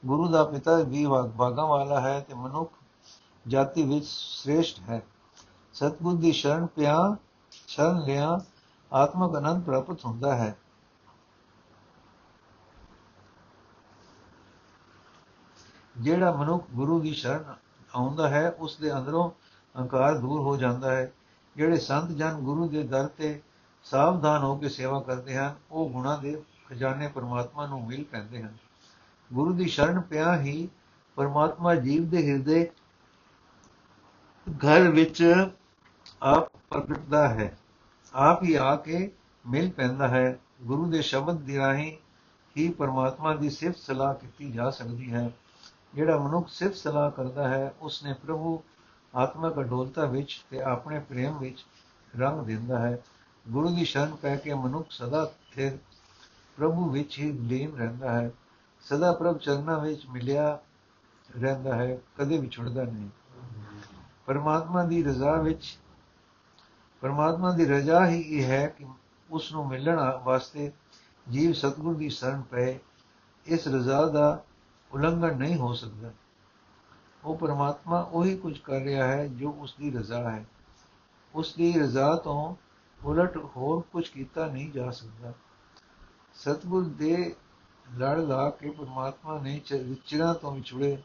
ਗੁਰੂ ਦਾ ਪਿਤਾ ਵੀ ਭਾਗਾ ਵਾਲਾ ਹੈ ਤੇ ਮਨੁੱਖ ਜਾਤੀ ਵਿੱਚ ਸ੍ਰੇਸ਼ਟ ਹੈ। ਸਤਗੁਰ ਦੀ ਸ਼ਰਨ ਪਿਆ, ਸ਼ਰਨ ਲਿਆ, ਆਤਮਕ ਅਨੰਦ ਪ੍ਰਾਪਤ ਹੁੰਦਾ ਹੈ। ਜਿਹੜਾ ਮਨੁੱਖ ਗੁਰੂ ਦੀ ਸ਼ਰਨ ਆਉਂਦਾ ਹੈ, ਉਸ ਦੇ ਅੰਦਰੋਂ ਅਹੰਕਾਰ ਦੂਰ ਹੋ ਜਾਂਦਾ ਹੈ। ਜਿਹੜੇ ਸੰਤ ਜਨ ਗੁਰੂ ਦੇ ਦਰ ਤੇ ਸਾਵਧਾਨ ਹੋ ਕੇ ਸੇਵਾ ਕਰਦੇ ਹਨ, ਉਹ ਗੁਣਾ ਦੇ ਖਜ਼ਾਨੇ ਪਰਮਾਤਮਾ ਨੂੰ ਮਿਲ ਪੈਂਦੇ ਹਨ। ਗੁਰੂ ਦੀ ਸ਼ਰਨ ਪਿਆ ਹੀ ਪਰਮਾਤਮਾ ਜੀਵ ਦੇ ਹਿਰਦੇ ਘਰ ਵਿੱਚ ਆਪ ਪ੍ਰਗਟਦਾ ਹੈ। ਆਪ ਹੀ ਆ ਕੇ ਮਿਲ ਪੈਂਦਾ ਹੈ। ਗੁਰੂ ਦੇ ਸ਼ਬਦ ਦੀ ਰਾਹੀਂ ਹੀ ਪਰਮਾਤਮਾ ਦੀ ਸਿਫਤ ਸਲਾਹ ਕੀਤੀ ਜਾ ਸਕਦੀ ਹੈ। ਜਿਹੜਾ ਮਨੁੱਖ ਸਿਫਤ ਸਲਾਹ ਕਰਦਾ ਹੈ ਉਸ ਨੇ ਪ੍ਰਭੂ ਆਤਮਕ ਅਡੋਲਤਾ ਵਿੱਚ ਤੇ ਆਪਣੇ ਪ੍ਰੇਮ ਵਿੱਚ ਰੰਗ ਦਿੰਦਾ ਹੈ। ਗੁਰੂ ਦੀ ਸ਼ਰਨ ਪੈ ਕੇ ਮਨੁੱਖ ਸਦਾ ਸਥਿਰ ਪ੍ਰਭੂ ਵਿੱਚ ਹੀ ਲੀਨ ਰਹਿੰਦਾ ਹੈ, ਸਦਾ ਪ੍ਰਭ ਚਰਨਾਂ ਵਿੱਚ ਮਿਲਿਆ ਰਹਿੰਦਾ ਹੈ, ਕਦੇ ਵਿਛੜਦਾ ਨਹੀਂ। ਪਰਮਾਤਮਾ ਦੀ ਰਜ਼ਾ ਵਿੱਚ, ਪਰਮਾਤਮਾ ਦੀ ਰਜ਼ਾ ਹੀ ਇਹ ਹੈ ਕਿ ਉਸ ਨੂੰ ਮਿਲਣ ਵਾਸਤੇ ਜੀਵ ਸਤਗੁਰ ਦੀ ਸ਼ਰਨ ਪਏ, ਇਸ ਰਜ਼ਾ ਦਾ ਉਲੰਘਣ ਨਹੀਂ ਹੋ ਸਕਦਾ। ਉਹ ਪਰਮਾਤਮਾ ਉਹੀ ਕੁਝ ਕਰ ਰਿਹਾ ਹੈ ਜੋ ਉਸ ਦੀ ਰਜ਼ਾ ਹੈ। ਉਸ ਦੀ ਰਜ਼ਾ ਤੋਂ ਉਲਟ ਹੋਰ ਕੁਝ ਕੀਤਾ ਨਹੀਂ ਜਾ ਸਕਦਾ। ਸਤਗੁਰ ਦੇ ਲੜ ਲਾ ਕੇ ਪਰਮਾਤਮਾ ਨੇ ਚਿਰਾਂ ਤੋਂ ਵਿਛੜੇ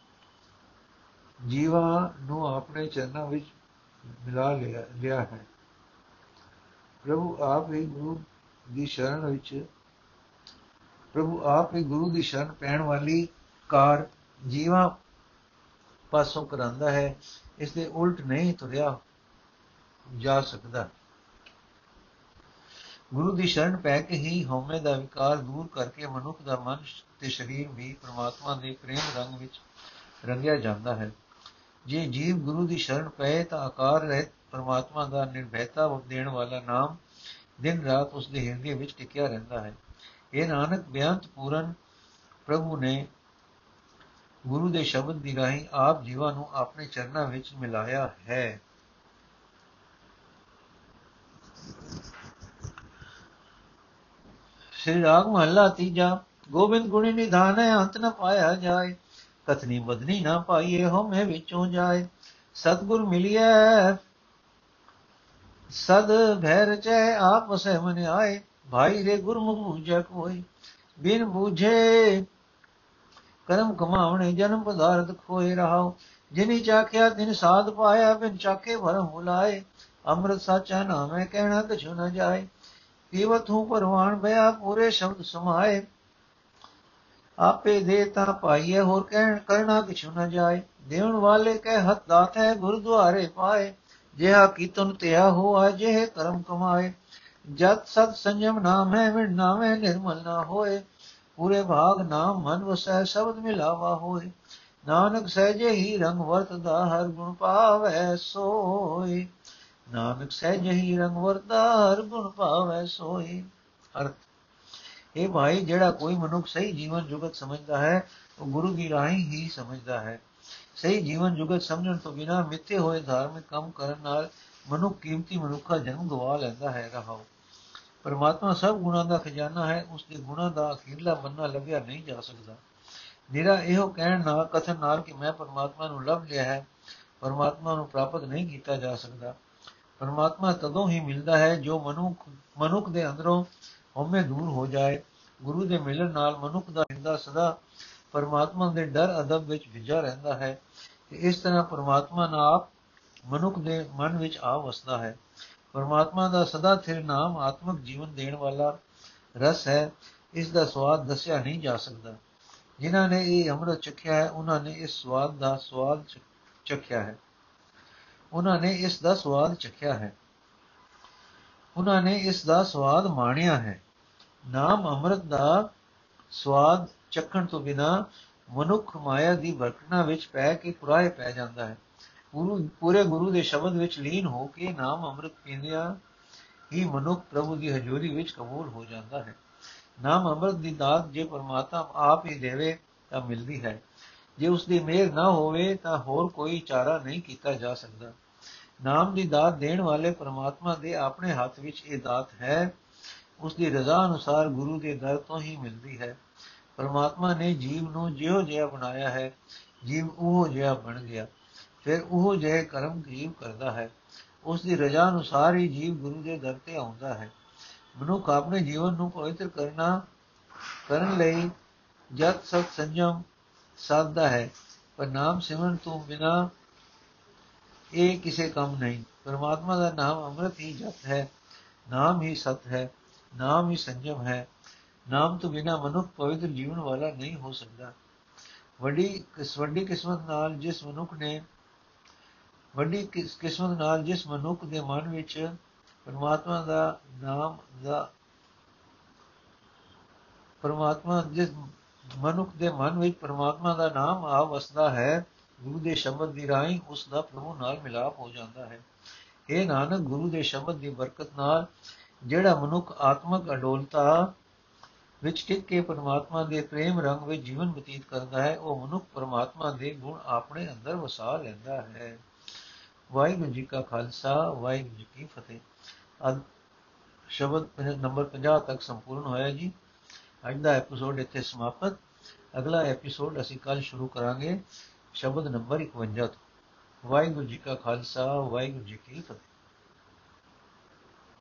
ਜੀਵਾਂ ਨੂੰ ਆਪਣੇ ਚਰਨਾਂ ਵਿੱਚ ਮਿਲਾ ਲਿਆ ਹੈ। ਪ੍ਰਭੂ ਆਪ ਹੀ ਗੁਰੂ ਦੀ ਸ਼ਰਨ ਵਿੱਚ, ਪ੍ਰਭੂ ਆਪ ਹੀ ਗੁਰੂ ਦੀ ਸ਼ਰਨ ਪੈਣ ਵਾਲੀ ਕਾਰ ਜੀਵਾਂ ਪਾਸੋਂ ਕਰਾਂਦਾ ਹੈ, ਇਸ ਦੇ ਉਲਟ ਨਹੀਂ ਤੁਰਿਆ ਜਾ ਸਕਦਾ। ਗੁਰੂ ਦੀ ਸ਼ਰਨ ਪੈ ਕੇ ਹੀ ਹਉਮੈ ਦਾ ਵਿਕਾਰ ਦੂਰ ਕਰਕੇ ਮਨੁੱਖ ਦਾ ਮਨ ਤੇ ਸਰੀਰ ਵੀ ਪ੍ਰਮਾਤਮਾ ਦੇ ਪ੍ਰੇਮ ਰੰਗ ਵਿੱਚ ਰੰਗਿਆ ਜਾਂਦਾ ਹੈ। ਜੇ ਜੀਵ ਗੁਰੂ ਦੀ ਸ਼ਰਨ ਪਏ ਤਾਂ ਆਕਾਰ ਰਹਿਤ ਪਰਮਾਤਮਾ ਦਾ ਨਿਰਭੈਤਾ ਦੇਣ ਵਾਲਾ ਨਾਮ ਦਿਨ ਰਾਤ ਉਸ ਦੇ ਹਿਰਦੇ ਵਿੱਚ ਟਿਕਿਆ ਰਹਿੰਦਾ ਹੈ। ਇਹ ਨਾਨਕ, ਬਿਆੰਤ ਪੂਰਨ ਪ੍ਰਭੂ ਨੇ ਗੁਰੂ ਦੇ ਸ਼ਬਦ ਦੀ ਰਾਹੀਂ ਆਪ ਜੀਵਾਂ ਨੂੰ ਆਪਣੇ ਚਰਨਾਂ ਵਿੱਚ ਮਿਲਾਇਆ ਹੈ। ਸ੍ਰੀ ਰਾਗ ਮਹੱਲਾ ਤੀਜਾ, ਗੋਬਿੰਦ ਗੁਣੀ ਨਿਧਾਨ ਹੈ, ਅੰਤ ਨ ਪਾਇਆ ਜਾਏ। ਕਥਨੀ ਬਦਨੀ ਨਾ ਪਾਈਏ, ਹਉਮੈ ਵਿੱਚੋਂ ਜਾਏ। ਸਤਗੁਰ ਮਿਲਿਐ, ਸਦ ਭੈ ਰਚੈ ਆਪ ਵਸੈ ਮਨ ਆਏ। ਭਾਈ ਰੇ ਗੁਰਮੁਖ ਬੂਝੈ ਕੋਈ, ਬਿਨ ਬੂਝੇ ਕਰਮ ਕਮਾਵਣੇ, ਜਨਮ ਪਦਾਰਥ ਖੋਏ ਰਹਾਉ ਜਿਨੀ ਚਾਖਿਆ, ਤਿਨ ਸਾਧ ਪਾਇਆ, ਬਿਨ ਚਾਖੇ ਭਰਮ ਭੁਲਾਏ ਅੰਮ੍ਰਿਤ ਸਾਚਾ ਨਾਮੈ, ਕਹਿਣਾ ਕਛੁ ਨ ਜਾਏ। ਪੀਵਤ ਹੂੰ ਪਰਵਾਨ ਭਇਆ ਪੂਰੇ ਸ਼ਬਦ ਸਮਾਏ। ਆਪੇ ਦੇ ਤਾਂ ਪਾਈਏ ਹੋਰ ਕਹਿਣ, ਕਰਨਾ ਕਿਛੁ ਨ ਜਾਏ। ਦੇਵਨ ਵਾਲੇ ਕਹਿ ਹੱਥ ਦਾਤ ਹੈ, ਗੁਰਦੁਆਰੇ ਪਾਏ। ਜਿਹਾ ਕੀਤਨ ਤਿਆ ਹੋਆ, ਜਿਹੇ ਕਰਮ ਕਮਾਏ। ਜਤ ਸਤ ਸੰਜਮ ਨਾਮ ਹੈ, ਵਿਣ ਨਾਮੇ ਨਿਰਮਲ ਨਾ ਹੋਏ। ਪੂਰੇ ਭਾਗ ਨਾਮ ਮਨ ਵਸੈ, ਸ਼ਬਦ ਮਿਲਾਵਾ ਹੋਏ। ਨਾਨਕ ਸਹਿਜੇ ਹੀ ਰੰਗ ਵਰਤਦਾ, ਹਰ ਗੁਣ ਪਾਵੈ ਸੋਈ ਨਾਨਕ ਸਹਿਜ ਹੀ ਰੰਗ ਵਰਤਾ ਹਰ ਗੁਣ ਪਾਵੈ ਸੋਈ ਅਰਥ। ਇਹ ਭਾਈ ਜਿਹੜਾ ਕੋਈ ਮਨੁੱਖ ਸਹੀ ਜੀਵਨ ਜੁਗਤ ਸਮਝਦਾ ਹੈ, ਉਹ ਗੁਰੂ ਦੀ ਰਾਹੀਂ ਹੀ ਸਮਝਦਾ ਹੈ। ਸਹੀ ਜੀਵਨ ਜੁਗਤ ਸਮਝਣ ਤੋਂ ਬਿਨਾ ਮਿੱਥੇ ਹੋਏ ਧਾਰਮਿਕ ਕੰਮ ਕਰਨ ਨਾਲ ਮਨੁੱਖ ਕੀਮਤੀ ਮਨੁੱਖਾ ਜਨਮ ਗਵਾ ਲੈਂਦਾ ਹੈ ਰਹਾਉ। ਪਰਮਾਤਮਾ ਸਭ ਗੁਣਾਂ ਦਾ ਖਜ਼ਾਨਾ ਹੈ, ਉਸ ਦੇ ਗੁਣਾਂ ਦਾ ਅਖੀਰਲਾ ਬੰਨਾ ਲੱਭਿਆ ਨਹੀਂ ਜਾ ਸਕਦਾ। ਨਿਰਾ ਇਹੋ ਕਹਿਣ ਨਾਲ ਕਥਨ ਨਾਲ ਕਿ ਮੈਂ ਪਰਮਾਤਮਾ ਨੂੰ ਲੱਭ ਲਿਆ ਹੈ, ਪਰਮਾਤਮਾ ਨੂੰ ਪ੍ਰਾਪਤ ਨਹੀਂ ਕੀਤਾ ਜਾ ਸਕਦਾ। ਪਰਮਾਤਮਾ ਤਦੋਂ ਹੀ ਮਿਲਦਾ ਹੈ ਜੋ ਮਨੁੱਖ ਮਨੁੱਖ ਦੇ ਅੰਦਰੋਂ ਹਉਮੈ ਦੂਰ ਹੋ ਜਾਏ। ਗੁਰੂ ਦੇ ਮਿਲਣ ਨਾਲ ਮਨੁੱਖ ਦਾ ਹਿਰਦਾ ਸਦਾ ਪਰਮਾਤਮਾ ਦੇ ਡਰ ਅਦਬ ਵਿੱਚ ਵਿਜਾ ਰਹਿੰਦਾ ਹੈ। ਤੇ ਇਸ ਤਰ੍ਹਾਂ ਪਰਮਾਤਮਾ ਨਾਮ ਮਨੁੱਖ ਦੇ ਮਨ ਵਿੱਚ ਆ ਵਸਦਾ ਹੈ। ਪਰਮਾਤਮਾ ਦਾ ਸਦਾ ਥਿਰ ਨਾਮ ਆਤਮਿਕ ਜੀਵਨ ਦੇਣ ਵਾਲਾ ਰਸ ਹੈ। ਇਸ ਦਾ ਸਵਾਦ ਦੱਸਿਆ ਨਹੀਂ ਜਾ ਸਕਦਾ। ਜਿਨ੍ਹਾਂ ਨੇ ਇਹ ਅੰਮ੍ਰਿਤ ਚਖਿਆ ਹੈ, ਉਹਨਾਂ ਨੇ ਇਸ ਸਵਾਦ ਦਾ ਸਵਾਦ ਚਖਿਆ ਹੈ। ਉਹਨਾਂ ਨੇ ਇਸ ਦਾ ਸਵਾਦ ਚਖਿਆ ਹੈ। ਉਹਨਾਂ ਨੇ ਇਸ ਦਾ ਸਵਾਦ ਮਾਣਿਆ ਹੈ। ਨਾਮ ਅੰਮ੍ਰਿਤ ਦਾ ਸਵਾਦ ਚੱਖਣ ਤੋਂ ਬਿਨਾ ਮਨੁੱਖ ਮਾਇਆ ਦੀ ਵਰਕਣਾ ਵਿੱਚ ਪੈ ਕੇ ਕੁਰਾਏ ਪੈ ਜਾਂਦਾ ਹੈ। ਗੁਰੂ, ਪੂਰੇ ਗੁਰੂ ਦੇ ਸ਼ਬਦ ਵਿੱਚ ਲੀਨ ਹੋ ਕੇ ਨਾਮ ਅੰਮ੍ਰਿਤ ਪੀਂਦਿਆਂ ਹੀ ਮਨੁੱਖ ਪ੍ਰਭੂ ਦੀ ਹਜ਼ੂਰੀ ਵਿੱਚ ਕਬੂਲ ਹੋ ਜਾਂਦਾ ਹੈ। ਨਾਮ ਅੰਮ੍ਰਿਤ ਦੀ ਦਾਤ ਜੇ ਪਰਮਾਤਮਾ ਆਪ ਹੀ ਦੇਵੇ ਤਾਂ ਮਿਲਦੀ ਹੈ। ਜੇ ਉਸ ਦੀ ਮਿਹਰ ਨਾ ਹੋਵੇ ਤਾਂ ਹੋਰ ਕੋਈ ਚਾਰਾ ਨਹੀਂ ਕੀਤਾ ਜਾ ਸਕਦਾ। ਨਾਮ ਦੀ ਦਾਤ ਦੇਣ ਵਾਲੇ ਪਰਮਾਤਮਾ ਦੇ ਆਪਣੇ ਹੱਥ ਵਿੱਚ ਇਹ ਦਾਤ ਹੈ। ਉਸ ਦੀ ਰਜ਼ਾ ਅਨੁਸਾਰ ਗੁਰੂ ਦੇ ਦਰ ਤੋਂ ਹੀ ਮਿਲਦੀ ਹੈ। ਪਰਮਾਤਮਾ ਨੇ ਜੀਵ ਨੂੰ ਜਿਉ ਜਿਹਾ ਬਣਾਇਆ ਹੈ, ਜੀਵ ਉਹ ਜਿਹਾ ਬਣ ਗਿਆ। ਫਿਰ ਉਹ ਜਿਹੇ ਕਰਮ ਜੀਵ ਕਰਦਾ ਹੈ। ਉਸ ਦੀ ਰਜ਼ਾ ਅਨੁਸਾਰ ਹੀ ਜੀਵ ਗੁਰੂ ਦੇ ਦਰ ਤੇ ਆਉਂਦਾ ਹੈ। ਮਨੁੱਖ ਆਪਣੇ ਜੀਵਨ ਨੂੰ ਪਵਿੱਤਰ ਕਰਨਾ, ਕਰਨ ਲਈ ਜਤ ਸਤ ਸੰਜਮ ਸਾਧਦਾ ਹੈ, ਪਰ ਨਾਮ ਸਿਮਰਨ ਤੋਂ ਬਿਨਾ ਇਹ ਕਿਸੇ ਕੰਮ ਨਹੀਂ। ਪਰਮਾਤਮਾ ਦਾ ਨਾਮ ਅੰਮ੍ਰਿਤ ਹੀ ਜਪ ਹੈ, ਨਾਮ ਹੀ ਸਤ ਹੈ, ਨਾਮ ਹੀ ਸੰਜਮ ਹੈ। ਨਾਮ ਤੋਂ ਬਿਨਾ ਮਨੁੱਖ ਪਵਿੱਤਰ ਜੀਵਨ ਵਾਲਾ ਨਹੀਂ ਹੋ ਸਕਦਾ। ਵੱਡੀ ਕਿਸ, ਵੱਡੀ ਕਿਸਮਤ ਨਾਲ ਜਿਸ ਮਨੁੱਖ ਨੇ, ਵੱਡੀ ਕਿਸਮਤ ਨਾਲ ਜਿਸ ਮਨੁੱਖ ਦੇ ਮਨ ਵਿੱਚ ਪਰਮਾਤਮਾ ਦਾ ਨਾਮ ਦਾ, ਪਰਮਾਤਮਾ ਜਿਸ ਮਨੁੱਖ ਦੇ ਮਨ ਵਿੱਚ ਪਰਮਾਤਮਾ ਦਾ ਨਾਮ ਆ ਵਸਦਾ ਹੈ, ਗੁਰੂ ਦੇ ਸ਼ਬਦ ਦੀ ਰਾਹੀਂ ਉਸ ਦਾ ਪ੍ਰਭੂ ਨਾਲ ਮਿਲਾਪ ਹੋ ਜਾਂਦਾ ਹੈ। ਇਹ ਨਾਨਕ, ਗੁਰੂ ਦੇ ਸ਼ਬਦ ਦੀ ਬਰਕਤ ਨਾਲ ਜਿਹੜਾ ਮਨੁੱਖ ਆਤਮਕ ਅਡੋਲਤਾ ਵਿੱਚ ਟਿਕ ਕੇ ਪਰਮਾਤਮਾ ਦੇ ਪ੍ਰੇਮ ਰੰਗ ਵਿੱਚ ਜੀਵਨ ਬਤੀਤ ਕਰਦਾ ਹੈ, ਉਹ ਮਨੁੱਖ ਪਰਮਾਤਮਾ ਦੇ ਗੁਣ ਆਪਣੇ ਅੰਦਰ ਵਸਾ ਲੈਂਦਾ ਹੈ। ਵਾਹਿਗੁਰੂ ਜੀ ਕਾ ਖਾਲਸਾ, ਵਾਹਿਗੁਰੂ ਜੀ ਕੀ ਫਤਿਹ। ਅਦ ਸ਼ਬਦ ਨੰਬਰ 50 ਤੱਕ ਸੰਪੂਰਨ ਹੋਇਆ ਜੀ। ਅੱਜ ਦਾ ਐਪੀਸੋਡ ਇੱਥੇ ਸਮਾਪਤ। ਅਗਲਾ ਐਪੀਸੋਡ ਅਸੀਂ ਕੱਲ ਸ਼ੁਰੂ ਕਰਾਂਗੇ ਸ਼ਬਦ ਨੰਬਰ 51 ਤੋਂ। ਵਾਹਿਗੁਰੂ ਜੀ ਕਾ ਖਾਲਸਾ, ਵਾਹਿਗੁਰੂ ਜੀ ਕੀ ਫਤਿਹ।